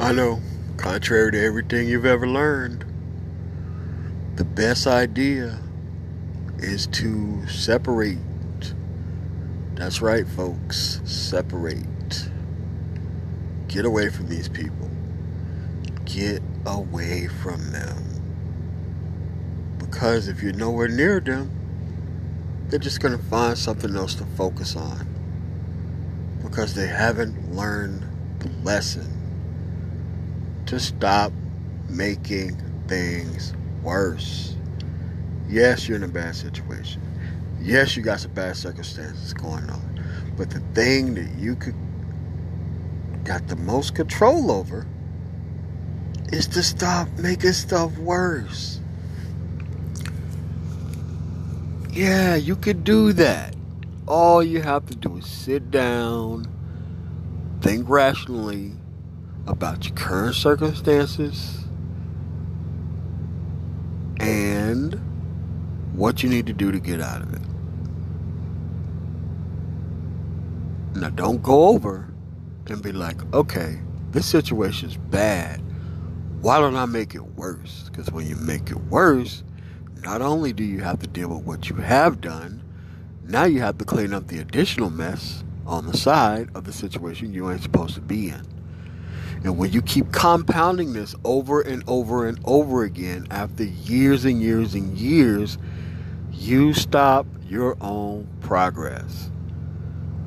I know, contrary to everything you've ever learned, the best idea is to separate. That's right, folks. Separate. Get away from these people. Get away from them. Because if you're nowhere near them, they're just going to find something else to focus on. Because they haven't learned the lesson to stop making things worse. Yes, you're in a bad situation. Yes, you got some bad circumstances going on. But the thing that you could got the most control over is to stop making stuff worse. Yeah, you could do that. All you have to do is sit down, think rationally about your current circumstances and what you need to do to get out of it. Now, don't go over and be like, okay, this situation is bad. Why don't I make it worse? Because when you make it worse, not only do you have to deal with what you have done, now you have to clean up the additional mess on the side of the situation you ain't supposed to be in. And when you keep compounding this over and over and over again after years and years and years, you stop your own progress.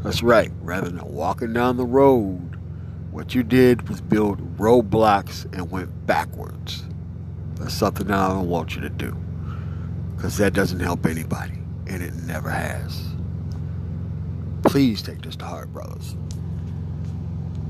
That's right. Rather than walking down the road, what you did was build roadblocks and went backwards. That's something I don't want you to do. Because that doesn't help anybody. And it never has. Please take this to heart, brothers.